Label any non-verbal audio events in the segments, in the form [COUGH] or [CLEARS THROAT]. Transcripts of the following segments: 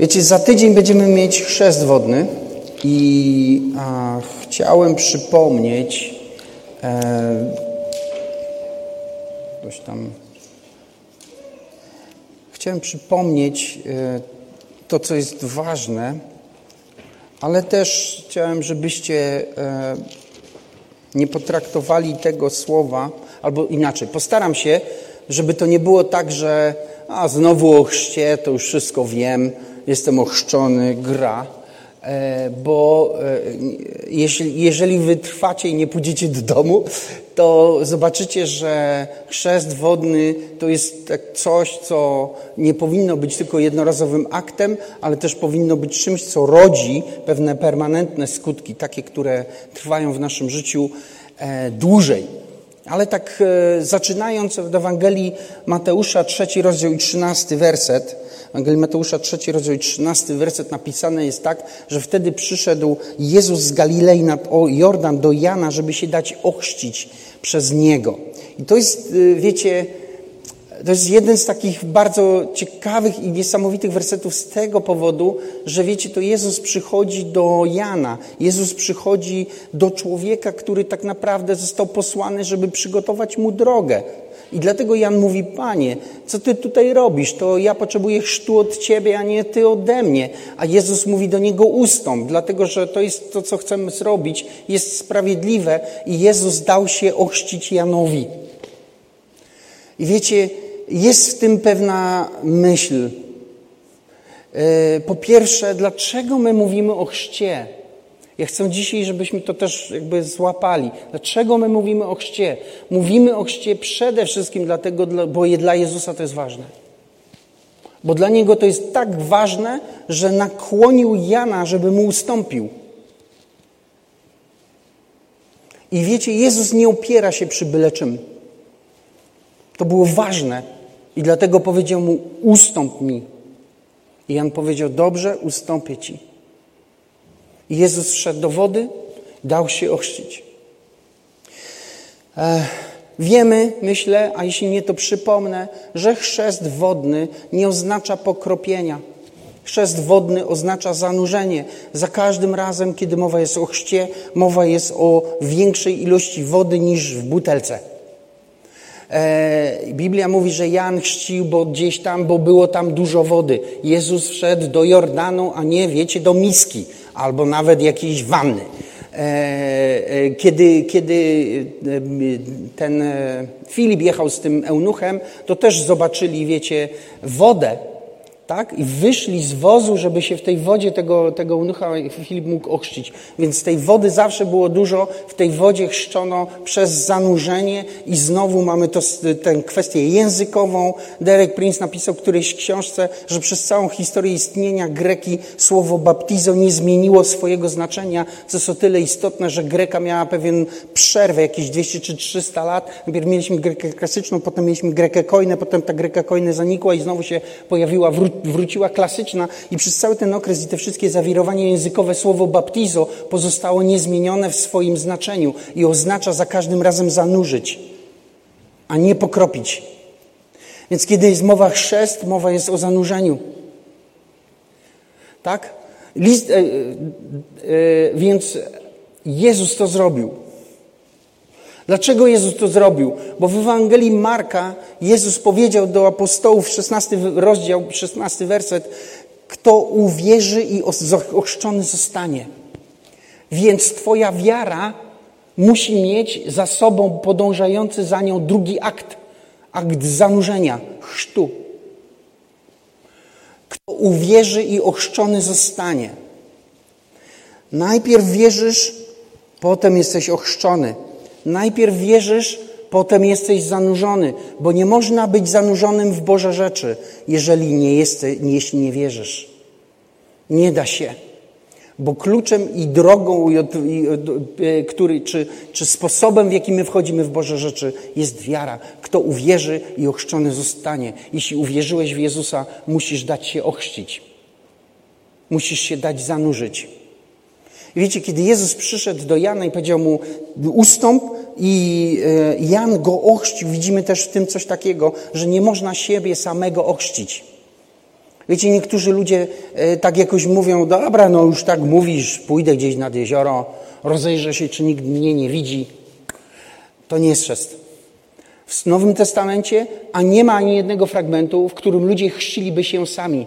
Wiecie, za tydzień będziemy mieć chrzest wodny i a, chciałem przypomnieć e, tam. Chciałem przypomnieć e, to, co jest ważne, ale też chciałem, żebyście e, nie potraktowali tego słowa, albo inaczej, postaram się, żeby to nie było tak, że a znowu o chrzcie, to już wszystko wiem, jestem ochrzczony, gra, e, bo e, jeżeli wytrwacie i nie pójdziecie do domu, to zobaczycie, że chrzest wodny to jest tak coś, co nie powinno być tylko jednorazowym aktem, ale też powinno być czymś, co rodzi pewne permanentne skutki, takie, które trwają w naszym życiu e, dłużej. Ale tak zaczynając od Ewangelii Mateusza, trzeci rozdział i trzynasty werset, Ewangelii Mateusza, trzeci rozdział i trzynasty werset napisane jest tak, że wtedy przyszedł Jezus z Galilei nad Jordan do Jana, żeby się dać ochrzcić przez Niego. I to jest, wiecie, to jest jeden z takich bardzo ciekawych i niesamowitych wersetów z tego powodu, że wiecie, to Jezus przychodzi do Jana. Jezus przychodzi do człowieka, który tak naprawdę został posłany, żeby przygotować mu drogę. I dlatego Jan mówi, Panie, co Ty tutaj robisz? To ja potrzebuję chrztu od Ciebie, a nie Ty ode mnie. A Jezus mówi do niego, ustąp, dlatego że to jest to, co chcemy zrobić, jest sprawiedliwe i Jezus dał się ochrzcić Janowi. I wiecie, jest w tym pewna myśl. Po pierwsze, dlaczego my mówimy o chrzcie? Ja chcę dzisiaj, żebyśmy to też jakby złapali. Dlaczego my mówimy o chrzcie? Mówimy o chrzcie przede wszystkim dlatego, bo dla Jezusa to jest ważne. Bo dla Niego to jest tak ważne, że nakłonił Jana, żeby mu ustąpił. I wiecie, Jezus nie opiera się przy byle czym. To było ważne. I dlatego powiedział mu, ustąp mi. I Jan powiedział, dobrze, ustąpię ci. Jezus wszedł do wody, dał się ochrzcić. Wiemy, myślę, a jeśli nie, to przypomnę, że chrzest wodny nie oznacza pokropienia. Chrzest wodny oznacza zanurzenie. Za każdym razem, kiedy mowa jest o chrzcie, mowa jest o większej ilości wody niż w butelce. Biblia mówi, że Jan chrzcił, bo gdzieś tam, bo było tam dużo wody. Jezus wszedł do Jordanu, a nie, wiecie, do miski albo nawet jakiejś wanny. Kiedy, kiedy ten Filip jechał z tym eunuchem, to też zobaczyli, wiecie, wodę, tak? I wyszli z wozu, żeby się w tej wodzie tego, tego eunucha Filip mógł ochrzcić. Więc tej wody zawsze było dużo, w tej wodzie chrzczono przez zanurzenie i znowu mamy to, tę kwestię językową. Derek Prince napisał w którejś książce, że przez całą historię istnienia Greki słowo baptizo nie zmieniło swojego znaczenia, co jest o tyle istotne, że Greka miała pewien przerwę, jakieś 200 czy 300 lat. Najpierw mieliśmy Grekę klasyczną, potem mieliśmy Grekę kojnę, potem ta Greka kojnę zanikła i znowu się pojawiła wró wróciła klasyczna i przez cały ten okres i te wszystkie zawirowania językowe słowo baptizo pozostało niezmienione w swoim znaczeniu i oznacza za każdym razem zanurzyć, a nie pokropić. Więc kiedy jest mowa chrzest, mowa jest o zanurzeniu. Tak? List, e, e, więc Jezus to zrobił. Dlaczego Jezus to zrobił? Bo w Ewangelii Marka Jezus powiedział do apostołów, 16 rozdział, 16 werset, kto uwierzy i ochrzczony zostanie. Więc Twoja wiara musi mieć za sobą podążający za nią drugi akt. Akt zanurzenia, chrztu. Kto uwierzy i ochrzczony zostanie. Najpierw wierzysz, potem jesteś ochrzczony. Najpierw wierzysz, potem jesteś zanurzony, bo nie można być zanurzonym w Boże rzeczy, jeżeli nie, jesteś, jeśli nie wierzysz. Nie da się. Bo kluczem i drogą, który, czy, czy sposobem, w jaki my wchodzimy w Boże rzeczy, jest wiara. Kto uwierzy i ochrzczony zostanie. Jeśli uwierzyłeś w Jezusa, musisz dać się ochrzcić. Musisz się dać zanurzyć. Wiecie, kiedy Jezus przyszedł do Jana i powiedział mu ustąp i e, Jan go ochrzcił, widzimy też w tym coś takiego, że nie można siebie samego ochrzcić. Wiecie, niektórzy ludzie e, tak jakoś mówią, dobra, no już tak mówisz, pójdę gdzieś nad jezioro, rozejrzę się, czy nikt mnie nie widzi. To nie jest chrzest. W Nowym Testamencie, a nie ma ani jednego fragmentu, w którym ludzie chrzciliby się sami.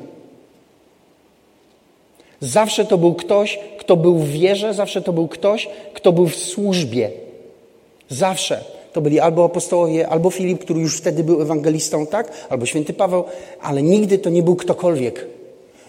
Zawsze to był ktoś, kto był w wierze, zawsze to był ktoś, kto był w służbie. Zawsze. To byli albo apostołowie, albo Filip, który już wtedy był ewangelistą, tak? Albo święty Paweł, ale nigdy to nie był ktokolwiek.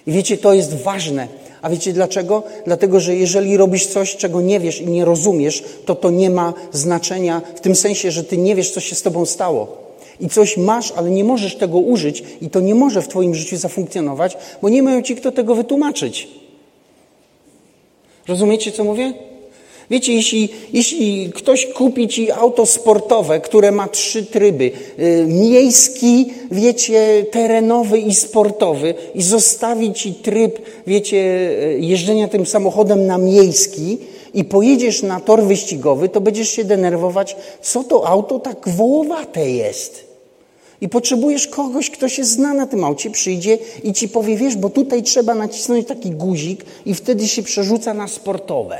I wiecie, to jest ważne. A wiecie dlaczego? Dlatego, że jeżeli robisz coś, czego nie wiesz i nie rozumiesz, to to nie ma znaczenia w tym sensie, że ty nie wiesz, co się z tobą stało. I coś masz, ale nie możesz tego użyć i to nie może w twoim życiu zafunkcjonować, bo nie mają ci kto tego wytłumaczyć. Rozumiecie, co mówię? Wiecie, jeśli, jeśli ktoś kupi ci auto sportowe, które ma trzy tryby, y, miejski, wiecie, terenowy i sportowy i zostawi ci tryb, wiecie, y, jeżdżenia tym samochodem na miejski i pojedziesz na tor wyścigowy, to będziesz się denerwować, co to auto tak wołowate jest. I potrzebujesz kogoś, kto się zna na tym aucie, przyjdzie i ci powie, wiesz, bo tutaj trzeba nacisnąć taki guzik i wtedy się przerzuca na sportowe.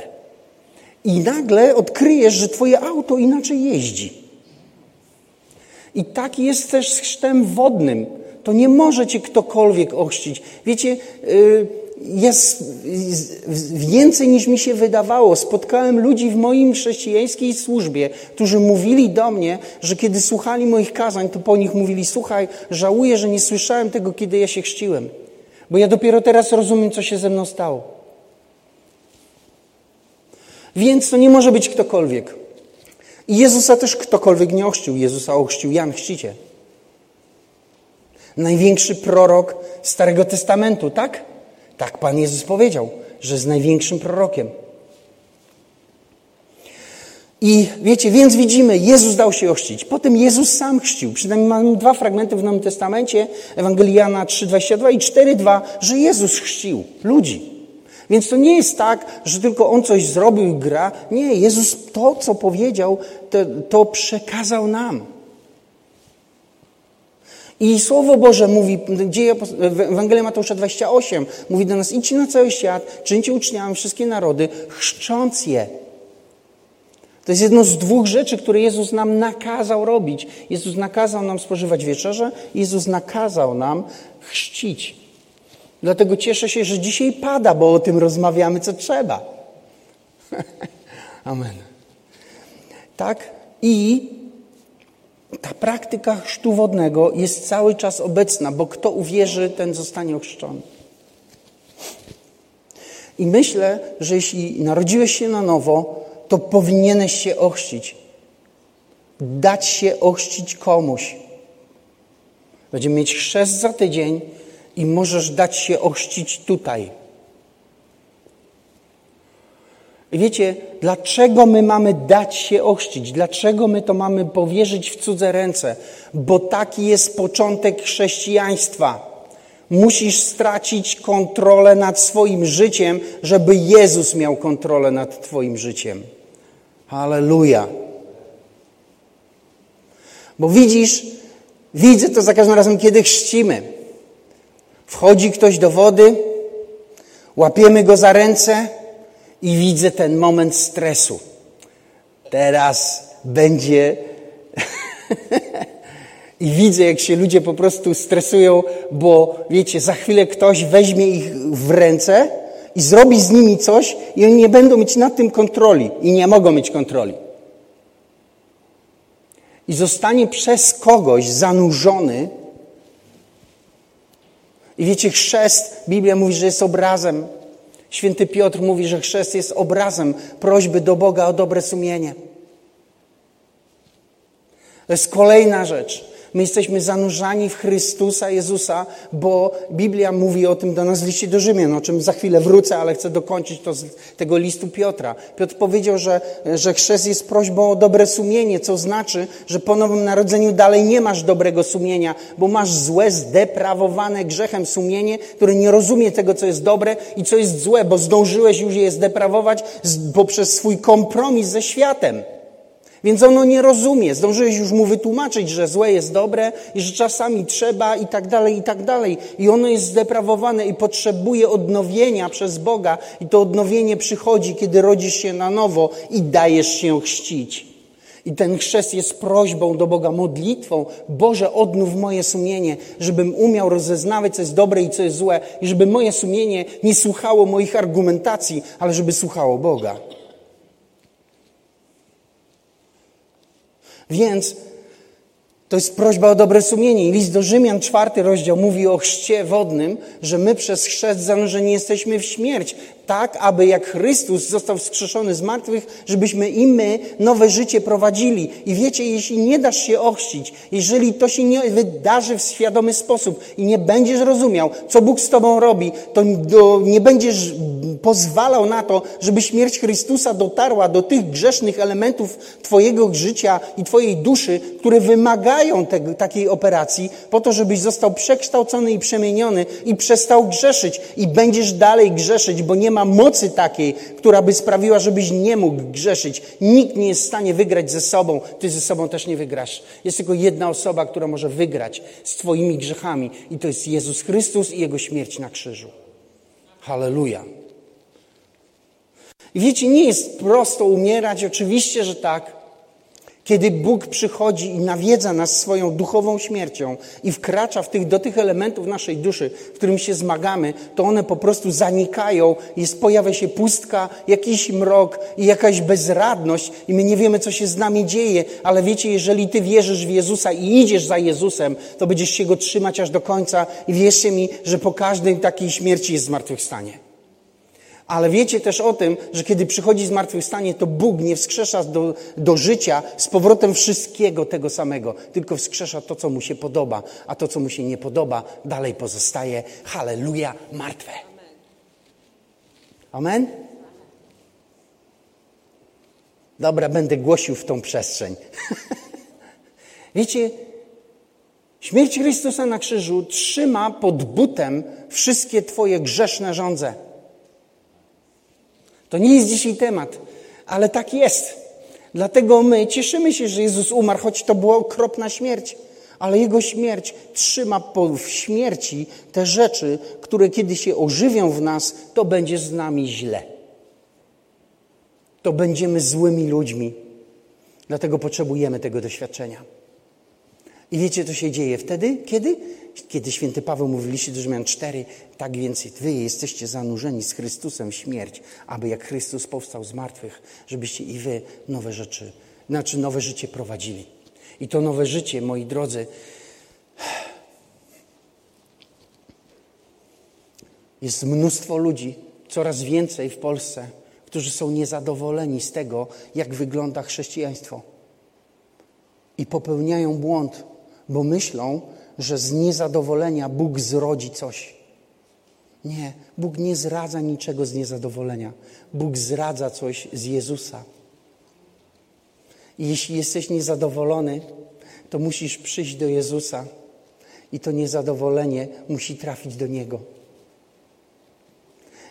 I nagle odkryjesz, że twoje auto inaczej jeździ. I tak jest też z chrztem wodnym. To nie może cię ktokolwiek ochrzcić. Wiecie, y, jest więcej niż mi się wydawało. Spotkałem ludzi w moim chrześcijańskiej służbie, którzy mówili do mnie, że kiedy słuchali moich kazań, to po nich mówili: Słuchaj, żałuję, że nie słyszałem tego, kiedy ja się chrzciłem, bo ja dopiero teraz rozumiem, co się ze mną stało. Więc to nie może być ktokolwiek. I Jezusa też ktokolwiek nie ochrzcił. Jezusa ochrzcił Jan Chrzciciel. Największy prorok Starego Testamentu, tak? Tak Pan Jezus powiedział, że jest największym prorokiem. I wiecie, więc widzimy, Jezus dał się ochrzcić. Potem Jezus sam chrzcił. Przynajmniej mamy dwa fragmenty w Nowym Testamencie, Ewangelii Jana 3,22 i 4,2, że Jezus chrzcił ludzi. Więc to nie jest tak, że tylko On coś zrobił i gra. Nie, Jezus to, co powiedział, to, to przekazał nam. I Słowo Boże mówi, dzieje, w Ewangelii Mateusza 28, mówi do nas, idźcie na cały świat, czyńcie uczniami wszystkie narody, chrzcząc je. To jest jedno z dwóch rzeczy, które Jezus nam nakazał robić. Jezus nakazał nam spożywać wieczerze, Jezus nakazał nam chrzcić. Dlatego cieszę się, że dzisiaj pada, bo o tym rozmawiamy, co trzeba. [LAUGHS] Amen. Tak? I ta praktyka chrztu wodnego jest cały czas obecna, bo kto uwierzy, ten zostanie ochrzczony. I myślę, że jeśli narodziłeś się na nowo, to powinieneś się ochrzcić. Dać się ochrzcić komuś. Będziemy mieć chrzest za tydzień i możesz dać się ochrzcić tutaj. I wiecie, dlaczego my mamy dać się ochrzcić? Dlaczego my to mamy powierzyć w cudze ręce? Bo taki jest początek chrześcijaństwa. Musisz stracić kontrolę nad swoim życiem, żeby Jezus miał kontrolę nad Twoim życiem. Halleluja. Bo widzisz, widzę to za każdym razem, kiedy chrzcimy. Wchodzi ktoś do wody, łapiemy go za ręce i widzę ten moment stresu. Teraz będzie. [LAUGHS] I widzę, jak się ludzie po prostu stresują, bo wiecie, za chwilę ktoś weźmie ich w ręce i zrobi z nimi coś, i oni nie będą mieć nad tym kontroli i nie mogą mieć kontroli. I zostanie przez kogoś zanurzony i wiecie, chrzest, Biblia mówi, że jest obrazem. Święty Piotr mówi, że chrzest jest obrazem prośby do Boga o dobre sumienie. To jest kolejna rzecz. My jesteśmy zanurzani w Chrystusa Jezusa, bo Biblia mówi o tym do nas w liście do Rzymian, o czym za chwilę wrócę, ale chcę dokończyć to z tego listu Piotra. Piotr powiedział, że, że chrzest jest prośbą o dobre sumienie, co znaczy, że po nowym narodzeniu dalej nie masz dobrego sumienia, bo masz złe, zdeprawowane grzechem sumienie, które nie rozumie tego, co jest dobre i co jest złe, bo zdążyłeś już je zdeprawować poprzez swój kompromis ze światem. Więc ono nie rozumie. Zdążyłeś już mu wytłumaczyć, że złe jest dobre i że czasami trzeba i tak dalej, i tak dalej. I ono jest zdeprawowane i potrzebuje odnowienia przez Boga. I to odnowienie przychodzi, kiedy rodzisz się na nowo i dajesz się chrzcić. I ten chrzest jest prośbą do Boga, modlitwą. Boże, odnów moje sumienie, żebym umiał rozeznawać, co jest dobre i co jest złe, i żeby moje sumienie nie słuchało moich argumentacji, ale żeby słuchało Boga. Więc to jest prośba o dobre sumienie. I list do Rzymian, czwarty rozdział, mówi o chrzcie wodnym, że my przez chrzest zanurzeni jesteśmy w śmierć tak, aby jak Chrystus został wskrzeszony z martwych, żebyśmy i my nowe życie prowadzili. I wiecie, jeśli nie dasz się ochrzcić, jeżeli to się nie wydarzy w świadomy sposób i nie będziesz rozumiał, co Bóg z tobą robi, to nie będziesz pozwalał na to, żeby śmierć Chrystusa dotarła do tych grzesznych elementów twojego życia i twojej duszy, które wymagają takiej operacji, po to, żebyś został przekształcony i przemieniony i przestał grzeszyć. I będziesz dalej grzeszyć, bo nie ma ma mocy takiej, która by sprawiła, żebyś nie mógł grzeszyć. Nikt nie jest w stanie wygrać ze sobą. Ty ze sobą też nie wygrasz. Jest tylko jedna osoba, która może wygrać z Twoimi grzechami i to jest Jezus Chrystus i Jego śmierć na krzyżu. Halleluja. I wiecie, nie jest prosto umierać, oczywiście, że tak. Kiedy Bóg przychodzi i nawiedza nas swoją duchową śmiercią i wkracza w tych, do tych elementów naszej duszy, w którym się zmagamy, to one po prostu zanikają, jest, pojawia się pustka, jakiś mrok i jakaś bezradność i my nie wiemy, co się z nami dzieje, ale wiecie, jeżeli Ty wierzysz w Jezusa i idziesz za Jezusem, to będziesz się Go trzymać aż do końca i wierzcie mi, że po każdej takiej śmierci jest zmartwychwstanie. Ale wiecie też o tym, że kiedy przychodzi zmartwychwstanie, to Bóg nie wskrzesza do, do życia z powrotem wszystkiego tego samego, tylko wskrzesza to, co mu się podoba, a to, co mu się nie podoba, dalej pozostaje, halleluja, martwe. Amen? Dobra, będę głosił w tą przestrzeń. [LAUGHS] Wiecie, śmierć Chrystusa na krzyżu trzyma pod butem wszystkie Twoje grzeszne żądze. To nie jest dzisiaj temat, ale tak jest. Dlatego my cieszymy się, że Jezus umarł, choć to była okropna śmierć. Ale Jego śmierć trzyma po, w śmierci te rzeczy, które kiedy się ożywią w nas, to będzie z nami źle. To będziemy złymi ludźmi. Dlatego potrzebujemy tego doświadczenia. I wiecie, co się dzieje wtedy? Kiedy? Kiedy święty Paweł mówi w do Rzymian 4, tak więc wy jesteście zanurzeni z Chrystusem w śmierć, aby jak Chrystus powstał z martwych, żebyście i wy nowe rzeczy, znaczy nowe życie prowadzili. I to nowe życie, moi drodzy, jest mnóstwo ludzi, coraz więcej w Polsce, którzy są niezadowoleni z tego, jak wygląda chrześcijaństwo. I popełniają błąd, bo myślą, że z niezadowolenia Bóg zrodzi coś. Nie, Bóg nie zradza niczego z niezadowolenia. Bóg zradza coś z Jezusa. I jeśli jesteś niezadowolony, to musisz przyjść do Jezusa i to niezadowolenie musi trafić do Niego.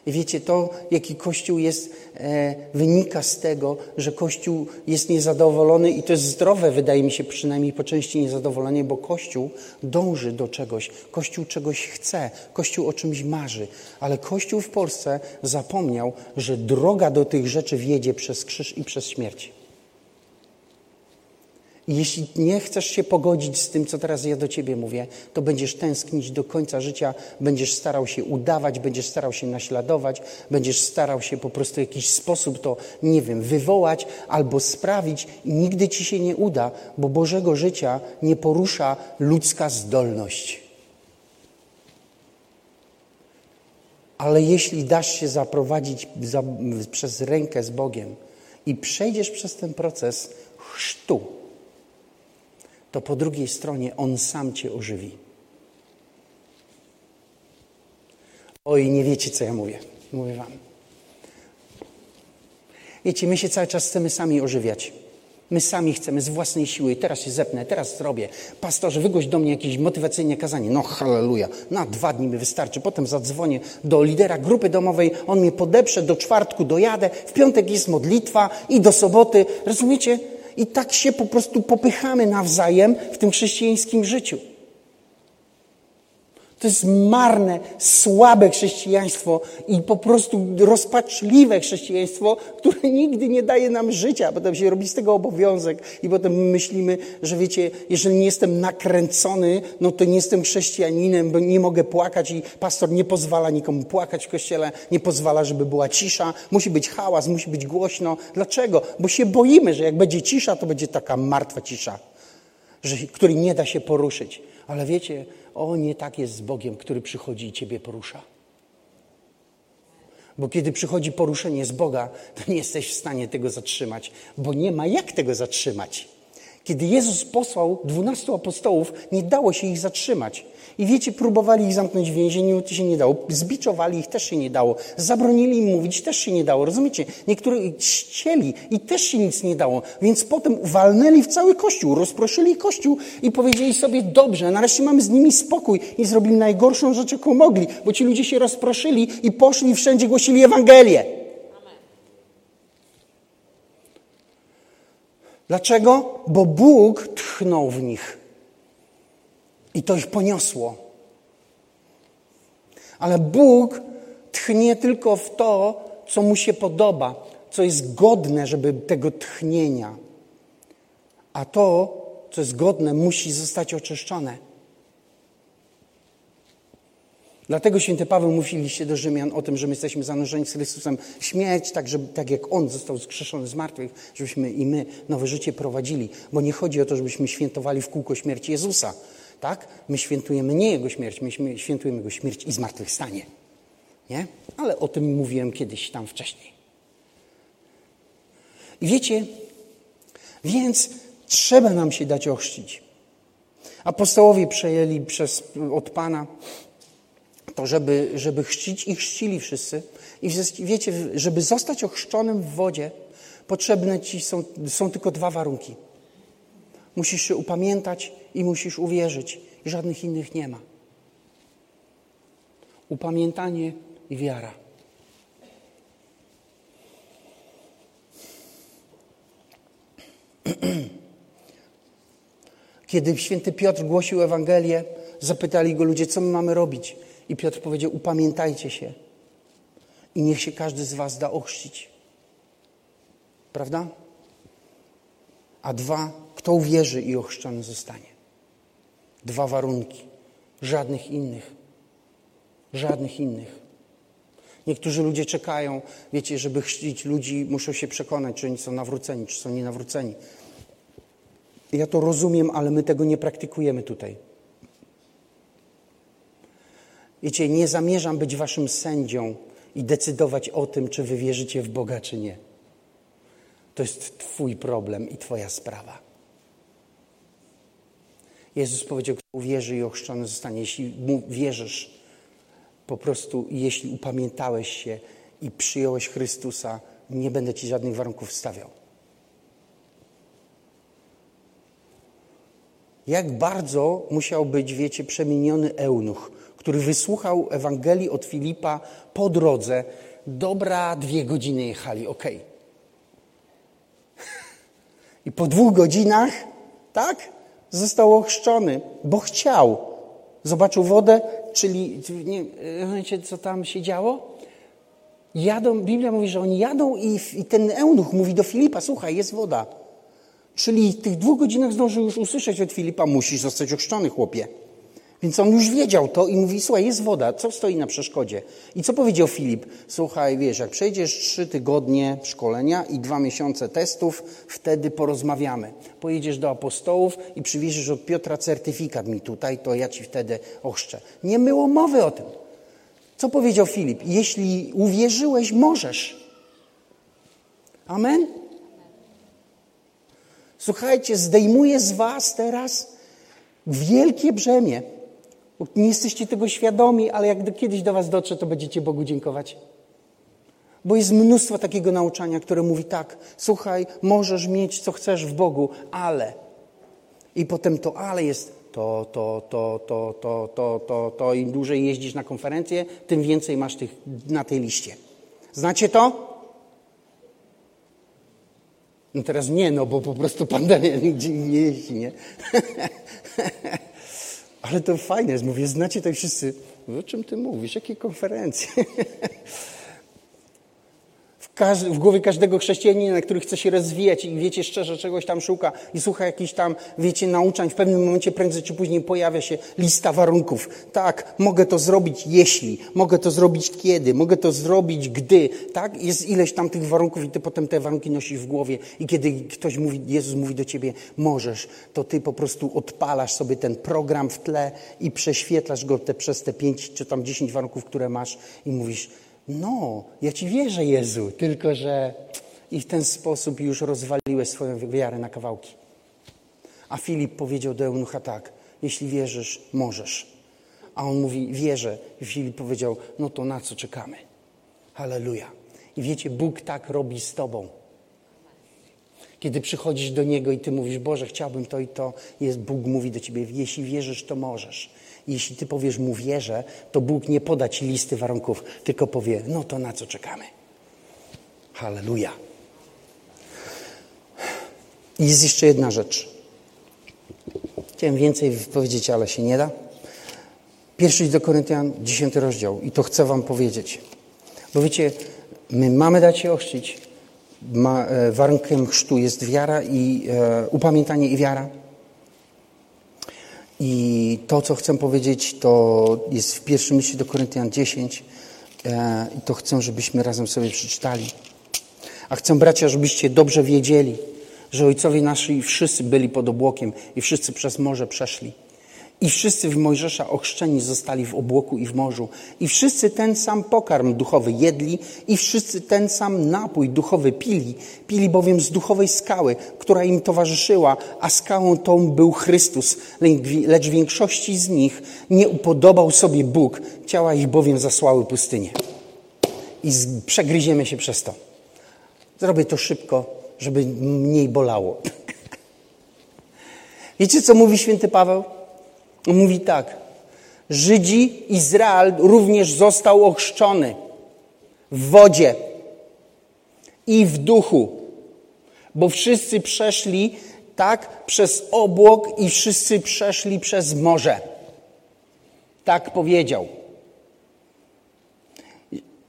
I wiecie, to jaki Kościół jest, e, wynika z tego, że Kościół jest niezadowolony i to jest zdrowe, wydaje mi się, przynajmniej po części niezadowolenie, bo Kościół dąży do czegoś, Kościół czegoś chce, Kościół o czymś marzy, ale Kościół w Polsce zapomniał, że droga do tych rzeczy wiedzie przez krzyż i przez śmierć. Jeśli nie chcesz się pogodzić z tym, co teraz ja do ciebie mówię, to będziesz tęsknić do końca życia, będziesz starał się udawać, będziesz starał się naśladować, będziesz starał się po prostu w jakiś sposób to, nie wiem, wywołać albo sprawić i nigdy ci się nie uda, bo Bożego życia nie porusza ludzka zdolność. Ale jeśli dasz się zaprowadzić za, przez rękę z Bogiem i przejdziesz przez ten proces chrztu, to po drugiej stronie On sam Cię ożywi. Oj, nie wiecie, co ja mówię. Mówię Wam. Wiecie, my się cały czas chcemy sami ożywiać. My sami chcemy z własnej siły. Teraz się zepnę, teraz zrobię. Pastorze, wygłoś do mnie jakieś motywacyjne kazanie. No halleluja. Na dwa dni mi wystarczy. Potem zadzwonię do lidera grupy domowej. On mnie podeprze. Do czwartku dojadę. W piątek jest modlitwa i do soboty. Rozumiecie? I tak się po prostu popychamy nawzajem w tym chrześcijańskim życiu. To jest marne, słabe chrześcijaństwo i po prostu rozpaczliwe chrześcijaństwo, które nigdy nie daje nam życia. Potem się robi z tego obowiązek i potem myślimy, że wiecie, jeżeli nie jestem nakręcony, no to nie jestem chrześcijaninem, bo nie mogę płakać i pastor nie pozwala nikomu płakać w kościele, nie pozwala, żeby była cisza. Musi być hałas, musi być głośno. Dlaczego? Bo się boimy, że jak będzie cisza, to będzie taka martwa cisza, że, której nie da się poruszyć. Ale wiecie, o, nie tak jest z Bogiem, który przychodzi i ciebie porusza. Bo kiedy przychodzi poruszenie z Boga, to nie jesteś w stanie tego zatrzymać, bo nie ma jak tego zatrzymać. Kiedy Jezus posłał dwunastu apostołów, nie dało się ich zatrzymać. I wiecie, próbowali ich zamknąć w więzieniu, to się nie dało. Zbiczowali ich, też się nie dało. Zabronili im mówić, też się nie dało. Rozumiecie? Niektórzy chcieli i też się nic nie dało. Więc potem walnęli w cały kościół, rozproszyli kościół i powiedzieli sobie, dobrze, nareszcie mamy z nimi spokój. I zrobili najgorszą rzecz, jaką mogli, bo ci ludzie się rozproszyli i poszli wszędzie głosili Ewangelię. Dlaczego? Bo Bóg tchnął w nich. I to ich poniosło. Ale Bóg tchnie tylko w to, co mu się podoba, co jest godne, żeby tego tchnienia. A to, co jest godne, musi zostać oczyszczone. Dlatego święty Paweł mówi liście do Rzymian o tym, że my jesteśmy zanurzeni z Chrystusem śmierć, tak, żeby, tak jak On został skrzeszony z martwych, żebyśmy i my nowe życie prowadzili. Bo nie chodzi o to, żebyśmy świętowali w kółko śmierć Jezusa. Tak? My świętujemy nie Jego śmierć, my świętujemy Jego śmierć i zmartwychwstanie. Nie? Ale o tym mówiłem kiedyś tam wcześniej. I wiecie, więc trzeba nam się dać ochrzcić. Apostołowie przejęli przez, od Pana to, żeby, żeby chrzcić i chrzcili wszyscy. I wiecie, żeby zostać ochrzczonym w wodzie, potrzebne ci są, są tylko dwa warunki. Musisz się upamiętać i musisz uwierzyć. I żadnych innych nie ma. Upamiętanie i wiara. [CLEARS THROAT] Kiedy święty Piotr głosił Ewangelię, zapytali go ludzie, co my mamy robić. I Piotr powiedział: Upamiętajcie się i niech się każdy z Was da ochrzcić. Prawda? A dwa, kto uwierzy i ochrzczony zostanie. Dwa warunki. Żadnych innych. Żadnych innych. Niektórzy ludzie czekają, wiecie, żeby chrzcić ludzi, muszą się przekonać, czy oni są nawróceni, czy są nienawróceni. Ja to rozumiem, ale my tego nie praktykujemy tutaj. Wiecie, nie zamierzam być waszym sędzią i decydować o tym, czy wy wierzycie w Boga, czy nie. To jest Twój problem i Twoja sprawa. Jezus powiedział, kto uwierzy i ochrzczony zostanie. Jeśli mu wierzysz, po prostu, jeśli upamiętałeś się i przyjąłeś Chrystusa, nie będę Ci żadnych warunków stawiał. Jak bardzo musiał być, wiecie, przemieniony eunuch, który wysłuchał Ewangelii od Filipa po drodze. Dobra, dwie godziny jechali. Okay. [LAUGHS] I po dwóch godzinach, tak, został ochrzczony, bo chciał. Zobaczył wodę, czyli, nie wiecie, co tam się działo? Jadą, Biblia mówi, że oni jadą i, i ten eunuch mówi do Filipa, słuchaj, jest woda. Czyli w tych dwóch godzinach zdążył już usłyszeć od Filipa, musisz zostać ochrzczony, chłopie. Więc on już wiedział to i mówi, słuchaj, jest woda, co stoi na przeszkodzie? I co powiedział Filip? Słuchaj, wiesz, jak przejdziesz trzy tygodnie szkolenia i dwa miesiące testów, wtedy porozmawiamy. Pojedziesz do apostołów i przywieziesz od Piotra certyfikat mi tutaj, to ja ci wtedy ochrzczę. Nie było mowy o tym. Co powiedział Filip? Jeśli uwierzyłeś, możesz. Amen? Słuchajcie, zdejmuję z was teraz wielkie brzemię. Nie jesteście tego świadomi, ale jak do, kiedyś do Was dotrze, to będziecie Bogu dziękować. Bo jest mnóstwo takiego nauczania, które mówi tak: słuchaj, możesz mieć co chcesz w Bogu, ale. I potem to ale jest to, to, to, to, to, to, to, to. Im dłużej jeździsz na konferencję, tym więcej masz tych na tej liście. Znacie to? No teraz nie, no bo po prostu [LAUGHS] pandemia nigdzie nie jeździ, nie? [LAUGHS] Ale to fajne jest, mówię, znacie to wszyscy. O czym ty mówisz? Jakie konferencje? [LAUGHS] w głowie każdego chrześcijanina, który chce się rozwijać i wiecie szczerze, czegoś tam szuka i słucha jakichś tam, wiecie, nauczań, w pewnym momencie prędzej czy później pojawia się lista warunków. Tak, mogę to zrobić jeśli, mogę to zrobić kiedy, mogę to zrobić gdy, tak? Jest ileś tam tych warunków i ty potem te warunki nosisz w głowie i kiedy ktoś mówi, Jezus mówi do ciebie, możesz, to ty po prostu odpalasz sobie ten program w tle i prześwietlasz go te, przez te pięć czy tam dziesięć warunków, które masz i mówisz, no, ja Ci wierzę, Jezu, tylko że i w ten sposób już rozwaliłeś swoją wiarę na kawałki. A Filip powiedział do eunucha tak, jeśli wierzysz, możesz. A on mówi, wierzę. I Filip powiedział, no to na co czekamy? Halleluja. I wiecie, Bóg tak robi z Tobą. Kiedy przychodzisz do Niego i Ty mówisz, Boże, chciałbym to i to, jest, Bóg mówi do Ciebie, jeśli wierzysz, to możesz. Jeśli ty powiesz mu wierzę, to Bóg nie poda ci listy warunków, tylko powie, no to na co czekamy. Halleluja. I jest jeszcze jedna rzecz. Chciałem więcej powiedzieć, ale się nie da. Pierwszy do Koryntian, dziesiąty rozdział. I to chcę wam powiedzieć. Bo wiecie, my mamy dać się ochrzcić. Ma, e, warunkiem chrztu jest wiara i e, upamiętanie i wiara. I to, co chcę powiedzieć, to jest w pierwszym liście do Koryntian 10 e, i to chcę, żebyśmy razem sobie przeczytali. A chcę, bracia, żebyście dobrze wiedzieli, że ojcowie nasi wszyscy byli pod obłokiem i wszyscy przez morze przeszli. I wszyscy w Mojżesza ochrzczeni zostali w obłoku i w morzu. I wszyscy ten sam pokarm duchowy jedli i wszyscy ten sam napój duchowy pili. Pili bowiem z duchowej skały, która im towarzyszyła, a skałą tą był Chrystus. Lecz większości z nich nie upodobał sobie Bóg, ciała ich bowiem zasłały pustynię. I przegryziemy się przez to. Zrobię to szybko, żeby mniej bolało. [LAUGHS] Wiecie, co mówi święty Paweł? Mówi tak. Żydzi, Izrael również został ochrzczony w wodzie i w duchu, bo wszyscy przeszli tak przez obłok i wszyscy przeszli przez morze. Tak powiedział.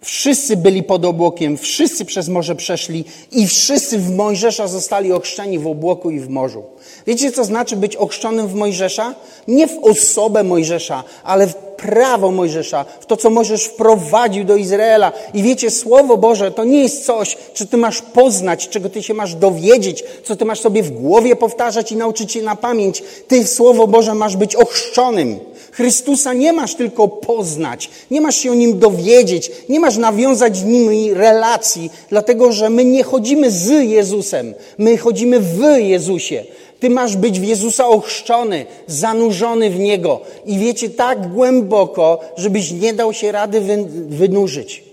Wszyscy byli pod obłokiem, wszyscy przez morze przeszli i wszyscy w Mojżesza zostali ochrzczeni w obłoku i w morzu. Wiecie, co znaczy być ochrzczonym w Mojżesza? Nie w osobę Mojżesza, ale w prawo Mojżesza, w to, co Mojżesz wprowadził do Izraela. I wiecie, Słowo Boże to nie jest coś, co ty masz poznać, czego ty się masz dowiedzieć, co ty masz sobie w głowie powtarzać i nauczyć się na pamięć. Ty, Słowo Boże, masz być ochrzczonym. Chrystusa nie masz tylko poznać, nie masz się o Nim dowiedzieć, nie masz nawiązać z Nim relacji, dlatego że my nie chodzimy z Jezusem, my chodzimy w Jezusie. Ty masz być w Jezusa ochrzczony, zanurzony w Niego i wiecie tak głęboko, żebyś nie dał się rady wynurzyć.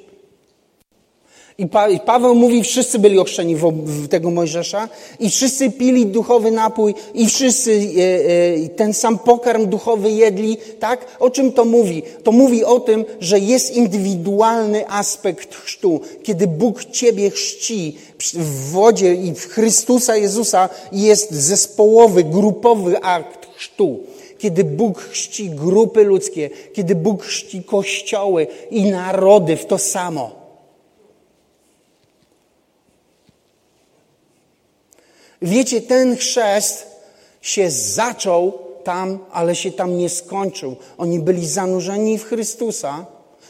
I, pa, I, Paweł mówi, wszyscy byli ochrzczeni w, w, tego Mojżesza i wszyscy pili duchowy napój i wszyscy e, e, ten sam pokarm duchowy jedli, tak? O czym to mówi? To mówi o tym, że jest indywidualny aspekt chrztu. Kiedy Bóg ciebie chrzci w wodzie i w Chrystusa Jezusa jest zespołowy, grupowy akt chrztu kiedy Bóg chrzci grupy ludzkie, kiedy Bóg chrzci kościoły i narody w to samo. Wiecie, ten chrzest się zaczął tam, ale się tam nie skończył. Oni byli zanurzeni w Chrystusa,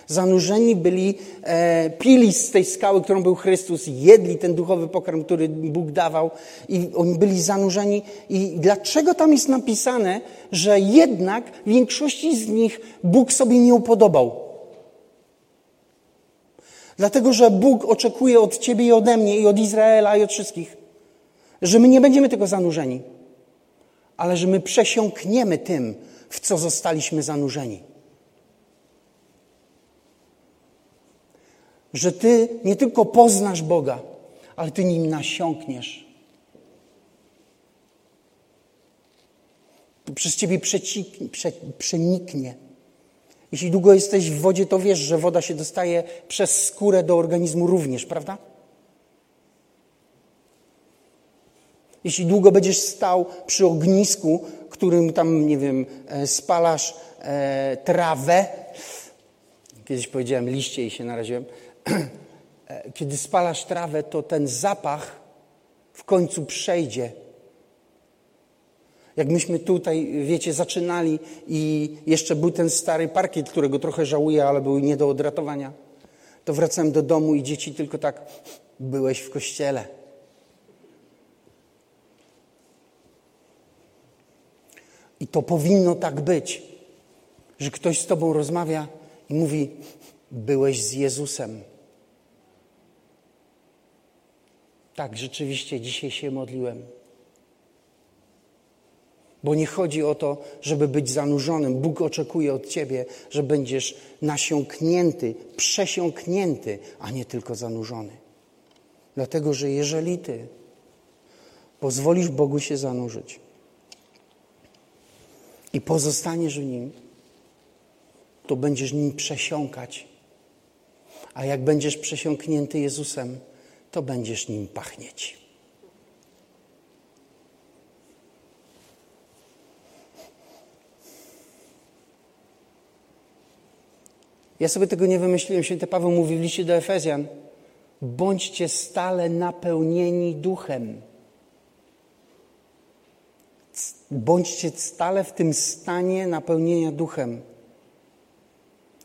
zanurzeni byli, e, pili z tej skały, którą był Chrystus, jedli ten duchowy pokarm, który Bóg dawał i oni byli zanurzeni. I dlaczego tam jest napisane, że jednak większości z nich Bóg sobie nie upodobał? Dlatego, że Bóg oczekuje od ciebie i ode mnie i od Izraela i od wszystkich, że my nie będziemy tego zanurzeni, ale że my przesiąkniemy tym, w co zostaliśmy zanurzeni. Że Ty nie tylko poznasz Boga, ale Ty nim nasiąkniesz. Przez Ciebie przecik, prze, przeniknie. Jeśli długo jesteś w wodzie, to wiesz, że woda się dostaje przez skórę do organizmu również, prawda? Jeśli długo będziesz stał przy ognisku, którym tam, nie wiem, e, spalasz e, trawę, kiedyś powiedziałem liście i się naraziłem, [CLEARS THROAT] e, kiedy spalasz trawę, to ten zapach w końcu przejdzie. Jak myśmy tutaj, wiecie, zaczynali i jeszcze był ten stary parkiet, którego trochę żałuję, ale był nie do odratowania, to wracałem do domu i dzieci tylko tak, byłeś w kościele. I to powinno tak być, że ktoś z Tobą rozmawia i mówi: Byłeś z Jezusem. Tak, rzeczywiście dzisiaj się modliłem. Bo nie chodzi o to, żeby być zanurzonym. Bóg oczekuje od ciebie, że będziesz nasiąknięty, przesiąknięty, a nie tylko zanurzony. Dlatego, że jeżeli ty pozwolisz Bogu się zanurzyć i pozostaniesz w nim, to będziesz nim przesiąkać. A jak będziesz przesiąknięty Jezusem, to będziesz nim pachnieć. Ja sobie tego nie wymyśliłem. Święty Paweł mówi w liście do Efezjan: bądźcie stale napełnieni duchem. Bądźcie stale w tym stanie napełnienia duchem.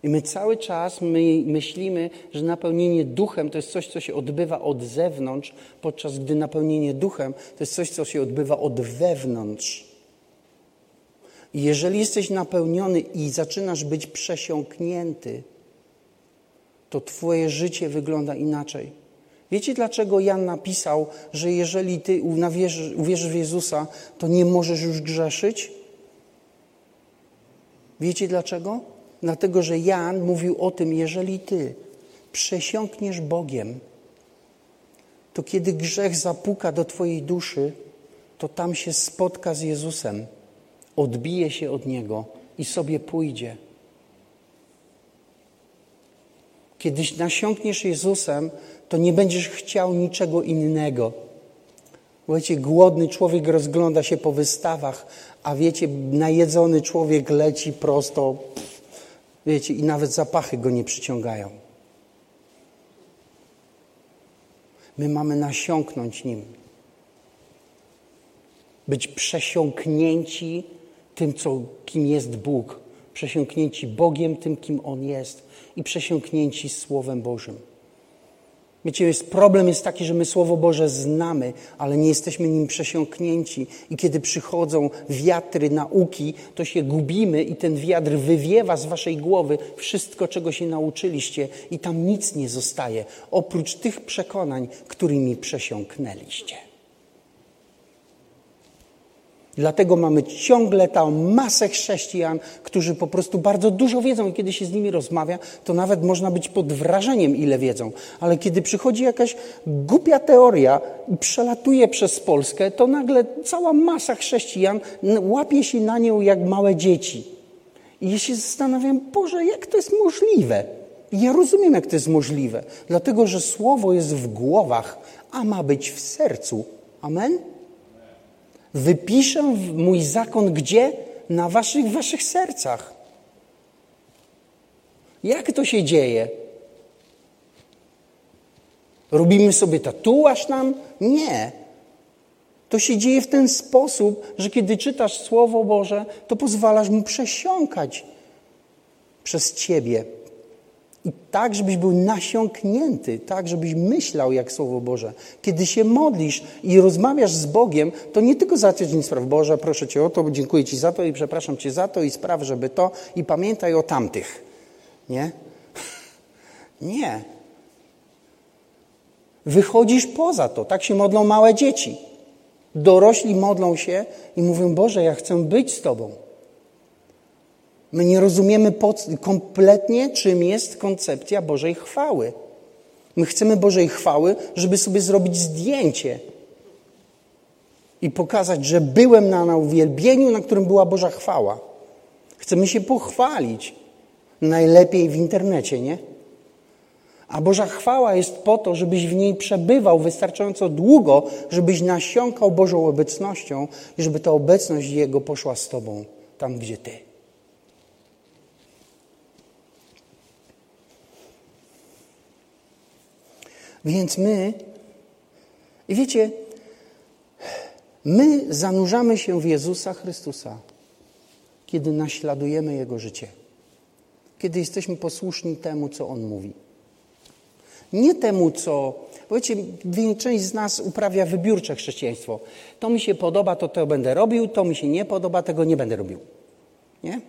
I my cały czas my myślimy, że napełnienie duchem to jest coś, co się odbywa od zewnątrz, podczas gdy napełnienie duchem to jest coś, co się odbywa od wewnątrz. I jeżeli jesteś napełniony i zaczynasz być przesiąknięty, to Twoje życie wygląda inaczej. Wiecie, dlaczego Jan napisał, że jeżeli Ty uwierzysz w Jezusa, to nie możesz już grzeszyć? Wiecie dlaczego? Dlatego, że Jan mówił o tym, jeżeli Ty przesiąkniesz Bogiem, to kiedy grzech zapuka do Twojej duszy, to tam się spotka z Jezusem odbije się od Niego i sobie pójdzie. Kiedyś nasiąkniesz Jezusem, to nie będziesz chciał niczego innego. Wiecie, głodny człowiek rozgląda się po wystawach, a wiecie, najedzony człowiek leci prosto, wiecie, i nawet zapachy go nie przyciągają. My mamy nasiąknąć Nim. Być przesiąknięci tym, co, kim jest Bóg, przesiąknięci Bogiem, tym, kim On jest i przesiąknięci Słowem Bożym. Wiecie, jest, problem jest taki, że my Słowo Boże znamy, ale nie jesteśmy nim przesiąknięci. I kiedy przychodzą wiatry nauki, to się gubimy i ten wiatr wywiewa z waszej głowy wszystko, czego się nauczyliście i tam nic nie zostaje, oprócz tych przekonań, którymi przesiąknęliście. Dlatego mamy ciągle tą masę chrześcijan, którzy po prostu bardzo dużo wiedzą i kiedy się z nimi rozmawia, to nawet można być pod wrażeniem, ile wiedzą. Ale kiedy przychodzi jakaś głupia teoria i przelatuje przez Polskę, to nagle cała masa chrześcijan łapie się na nią jak małe dzieci. I ja się zastanawiam, Boże, jak to jest możliwe? Ja rozumiem, jak to jest możliwe. Dlatego, że słowo jest w głowach, a ma być w sercu. Amen? Wypiszę mój zakon gdzie? Na waszych, waszych sercach. Jak to się dzieje? Robimy sobie tatuaż nam? Nie. To się dzieje w ten sposób, że kiedy czytasz Słowo Boże, to pozwalasz mu przesiąkać przez ciebie. I tak, żebyś był nasiąknięty, tak, żebyś myślał jak Słowo Boże. Kiedy się modlisz i rozmawiasz z Bogiem, to nie tylko załatwiać spraw Boże, proszę Cię o to, dziękuję Ci za to i przepraszam Cię za to i spraw, żeby to i pamiętaj o tamtych. Nie? [LAUGHS] Nie. Wychodzisz poza to. Tak się modlą małe dzieci. Dorośli modlą się i mówią, Boże, ja chcę być z Tobą. My nie rozumiemy kompletnie, czym jest koncepcja Bożej chwały. My chcemy Bożej chwały, żeby sobie zrobić zdjęcie i pokazać, że byłem na uwielbieniu, na którym była Boża chwała. Chcemy się pochwalić. Najlepiej w internecie, nie? A Boża chwała jest po to, żebyś w niej przebywał wystarczająco długo, żebyś nasiąkał Bożą obecnością i żeby ta obecność Jego poszła z Tobą tam, gdzie Ty. Więc my, i wiecie, my zanurzamy się w Jezusa Chrystusa, kiedy naśladujemy Jego życie, kiedy jesteśmy posłuszni temu, co On mówi. Nie temu, co. Powiecie, część z nas uprawia wybiórcze chrześcijaństwo. To mi się podoba, to to będę robił, to mi się nie podoba, tego nie będę robił. Nie?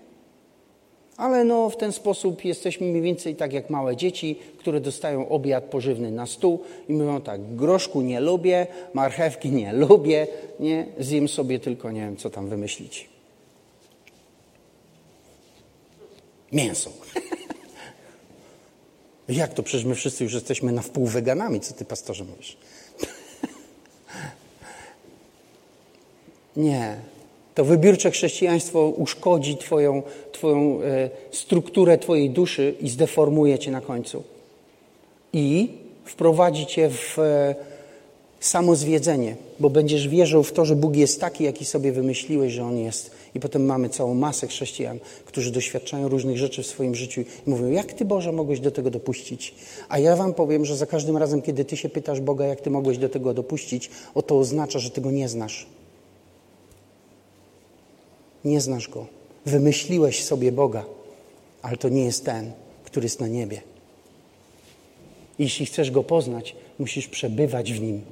Ale no, w ten sposób jesteśmy mniej więcej tak jak małe dzieci, które dostają obiad pożywny na stół i mówią tak, groszku nie lubię, marchewki nie [LAUGHS] lubię, nie, zjem sobie tylko, nie wiem, co tam wymyślić. Mięso. [LAUGHS] Jak to? Przecież my wszyscy już jesteśmy na wpół weganami. Co ty, pastorze, mówisz? [LAUGHS] Nie. To wybiórcze chrześcijaństwo uszkodzi twoją, twoją e, strukturę Twojej duszy i zdeformuje Cię na końcu. I wprowadzi Cię w e, samozwiedzenie, bo będziesz wierzył w to, że Bóg jest taki, jaki sobie wymyśliłeś, że On jest. I potem mamy całą masę chrześcijan, którzy doświadczają różnych rzeczy w swoim życiu i mówią, jak Ty Boże mogłeś do tego dopuścić? A ja Wam powiem, że za każdym razem, kiedy Ty się pytasz Boga, jak Ty mogłeś do tego dopuścić, o to oznacza, że Ty Go nie znasz. Nie znasz Go. Wymyśliłeś sobie Boga, ale to nie jest ten, który jest na niebie. Jeśli chcesz Go poznać, musisz przebywać w Nim,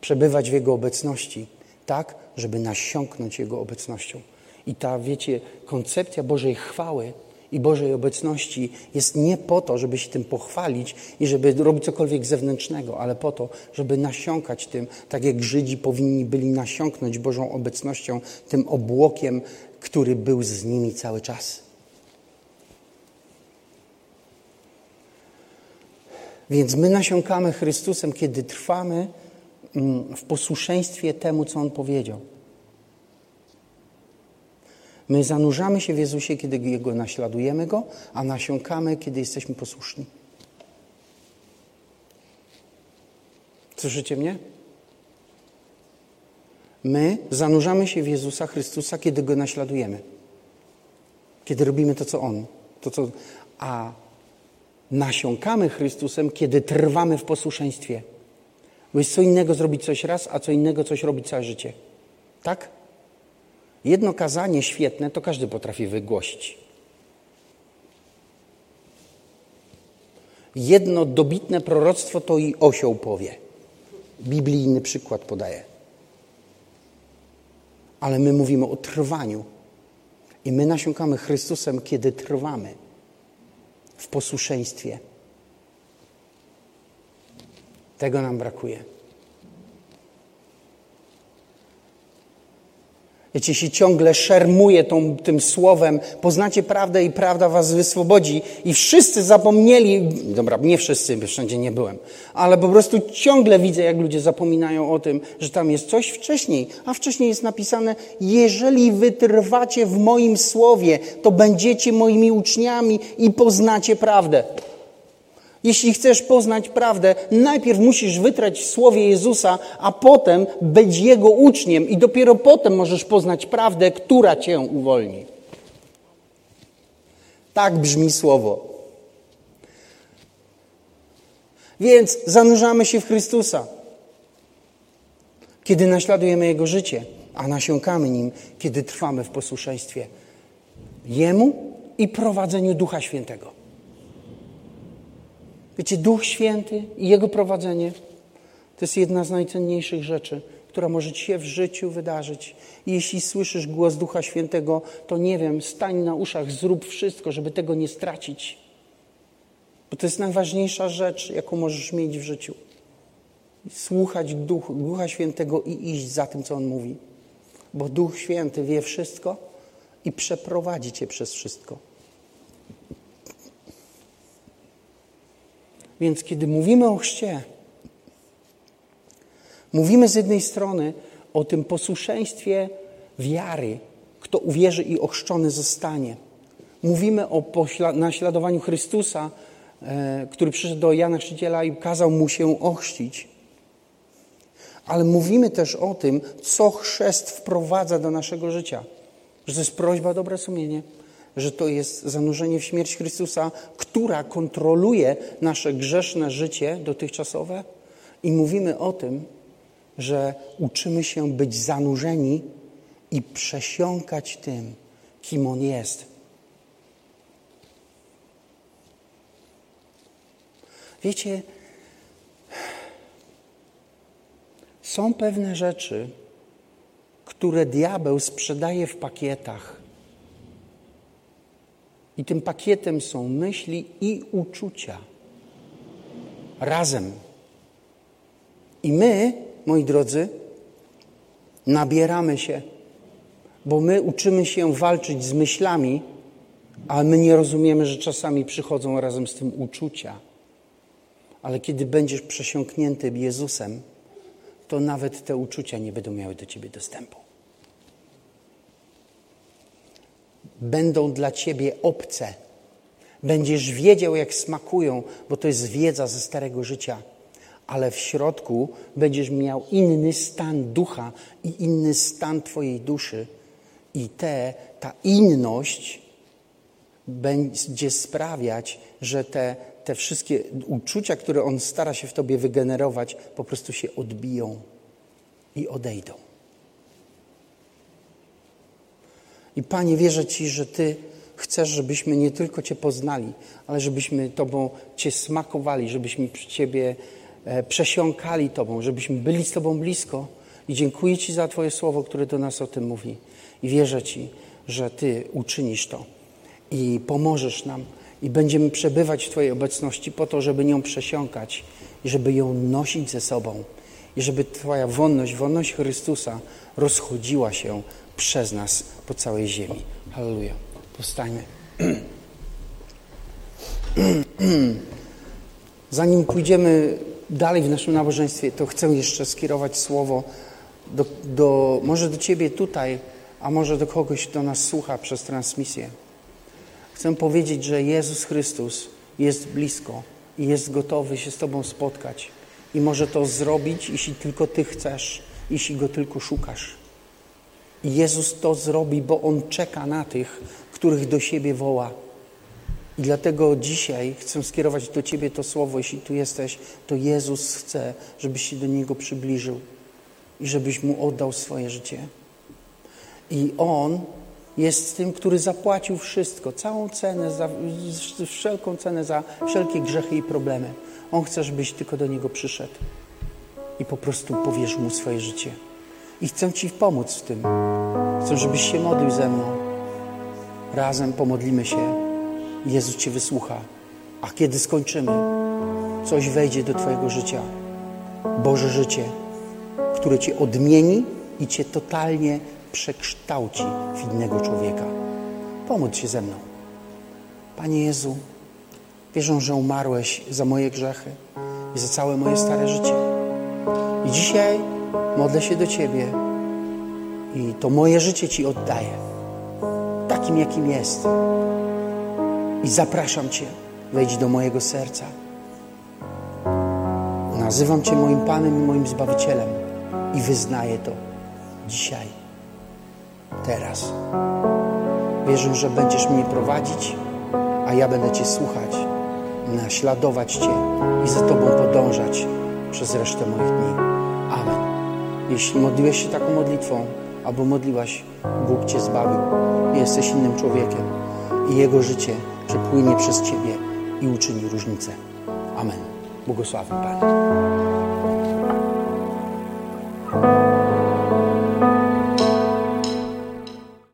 przebywać w Jego obecności, tak, żeby nasiąknąć Jego obecnością. I ta, wiecie, koncepcja Bożej chwały i Bożej obecności jest nie po to, żeby się tym pochwalić i żeby robić cokolwiek zewnętrznego, ale po to, żeby nasiąkać tym, tak jak Żydzi powinni byli nasiąknąć Bożą obecnością, tym obłokiem, który był z nimi cały czas. Więc my nasiąkamy Chrystusem, kiedy trwamy mm, w posłuszeństwie temu, co On powiedział. My zanurzamy się w Jezusie, kiedy Jego naśladujemy Go, a nasiąkamy, kiedy jesteśmy posłuszni. Słyszycie mnie? My zanurzamy się w Jezusa Chrystusa, kiedy Go naśladujemy. Kiedy robimy to, co On. To, co... A nasiąkamy Chrystusem, kiedy trwamy w posłuszeństwie. Bo jest co innego zrobić coś raz, a co innego coś robić całe życie. Tak? Jedno kazanie świetne to każdy potrafi wygłosić. Jedno dobitne proroctwo to i osioł powie. Biblijny przykład podaje. Ale my mówimy o trwaniu. I my nasiąkamy Chrystusem, kiedy trwamy w posłuszeństwie. Tego nam brakuje. Wiecie, się ciągle szermuje tą, tym słowem, poznacie prawdę i prawda was wyswobodzi. I wszyscy zapomnieli, dobra, nie wszyscy, wszędzie nie byłem, ale po prostu ciągle widzę, jak ludzie zapominają o tym, że tam jest coś wcześniej, a wcześniej jest napisane, jeżeli wytrwacie w moim słowie, to będziecie moimi uczniami i poznacie prawdę. Jeśli chcesz poznać prawdę, najpierw musisz wytrać w słowie Jezusa, a potem być Jego uczniem i dopiero potem możesz poznać prawdę, która Cię uwolni. Tak brzmi słowo. Więc zanurzamy się w Chrystusa, kiedy naśladujemy Jego życie, a nasiąkamy Nim, kiedy trwamy w posłuszeństwie Jemu i prowadzeniu Ducha Świętego. Wiecie, Duch Święty i Jego prowadzenie to jest jedna z najcenniejszych rzeczy, która może Ci się w życiu wydarzyć. I jeśli słyszysz głos Ducha Świętego, to nie wiem, stań na uszach, zrób wszystko, żeby tego nie stracić. Bo to jest najważniejsza rzecz, jaką możesz mieć w życiu. Słuchać Duch, Ducha Świętego i iść za tym, co On mówi. Bo Duch Święty wie wszystko i przeprowadzi Cię przez wszystko. Więc kiedy mówimy o chrzcie, mówimy z jednej strony o tym posłuszeństwie wiary, kto uwierzy i ochrzczony zostanie. Mówimy o naśladowaniu Chrystusa e, który przyszedł do Jana Chrzciciela i kazał mu się ochrzcić. Ale mówimy też o tym, co chrzest wprowadza do naszego życia. Że to jest prośba o dobre sumienie, że to jest zanurzenie w śmierć Chrystusa, która kontroluje nasze grzeszne życie dotychczasowe. I mówimy o tym, że uczymy się być zanurzeni i przesiąkać tym, kim On jest. Wiecie, są pewne rzeczy, które diabeł sprzedaje w pakietach. I tym pakietem są myśli i uczucia. Razem. I my, moi drodzy, nabieramy się, bo my uczymy się walczyć z myślami, a my nie rozumiemy, że czasami przychodzą razem z tym uczucia. Ale kiedy będziesz przesiąknięty Jezusem, to nawet te uczucia nie będą miały do ciebie dostępu. Będą dla ciebie obce. Będziesz wiedział, jak smakują, bo to jest wiedza ze starego życia. Ale w środku będziesz miał inny stan ducha i inny stan twojej duszy. I te, ta inność będzie sprawiać, że te te wszystkie uczucia, które on stara się w tobie wygenerować, po prostu się odbiją i odejdą. I Panie, wierzę Ci, że Ty chcesz, żebyśmy nie tylko Cię poznali, ale żebyśmy Tobą Cię smakowali, żebyśmy Ciebie e, przesiąkali Tobą, żebyśmy byli z Tobą blisko. I dziękuję Ci za Twoje słowo, które do nas o tym mówi. I wierzę Ci, że Ty uczynisz to i pomożesz nam i będziemy przebywać w Twojej obecności po to, żeby nią przesiąkać i żeby ją nosić ze sobą i żeby Twoja wonność, wonność Chrystusa rozchodziła się przez nas po całej ziemi. Halleluja. Powstańmy. [CLEARS THROAT] Zanim pójdziemy dalej w naszym nabożeństwie, to chcę jeszcze skierować słowo do, do, może do Ciebie tutaj, a może do kogoś, kto nas słucha przez transmisję. Chcę powiedzieć, że Jezus Chrystus jest blisko i jest gotowy się z Tobą spotkać. I może to zrobić, jeśli tylko Ty chcesz, jeśli Go tylko szukasz. I Jezus to zrobi, bo On czeka na tych, których do siebie woła. I dlatego dzisiaj chcę skierować do Ciebie to słowo, jeśli tu jesteś, to Jezus chce, żebyś się do Niego przybliżył i żebyś Mu oddał swoje życie. I On jest tym, który zapłacił wszystko, całą cenę, za, wszelką cenę za wszelkie grzechy i problemy. On chce, żebyś tylko do Niego przyszedł i po prostu powierzył Mu swoje życie. I chcę Ci pomóc w tym. Chcę, żebyś się modlił ze mną. Razem pomodlimy się. Jezus Cię wysłucha. A kiedy skończymy, coś wejdzie do Twojego życia. Boże życie, które Cię odmieni i Cię totalnie przekształci w innego człowieka. Pomódl się ze mną. Panie Jezu, wierzę, że umarłeś za moje grzechy i za całe moje stare życie. I dzisiaj modlę się do Ciebie i to moje życie Ci oddaję, takim jakim jest. I zapraszam Cię, wejdź do mojego serca. Nazywam Cię moim Panem i moim Zbawicielem i wyznaję to dzisiaj teraz. Wierzę, że będziesz mnie prowadzić, a ja będę Cię słuchać, naśladować Cię i za Tobą podążać przez resztę moich dni. Amen. Jeśli modliłeś się taką modlitwą, albo modliłaś, Bóg Cię zbawił jesteś innym człowiekiem i Jego życie przepłynie przez Ciebie i uczyni różnicę. Amen. Błogosławię Panie.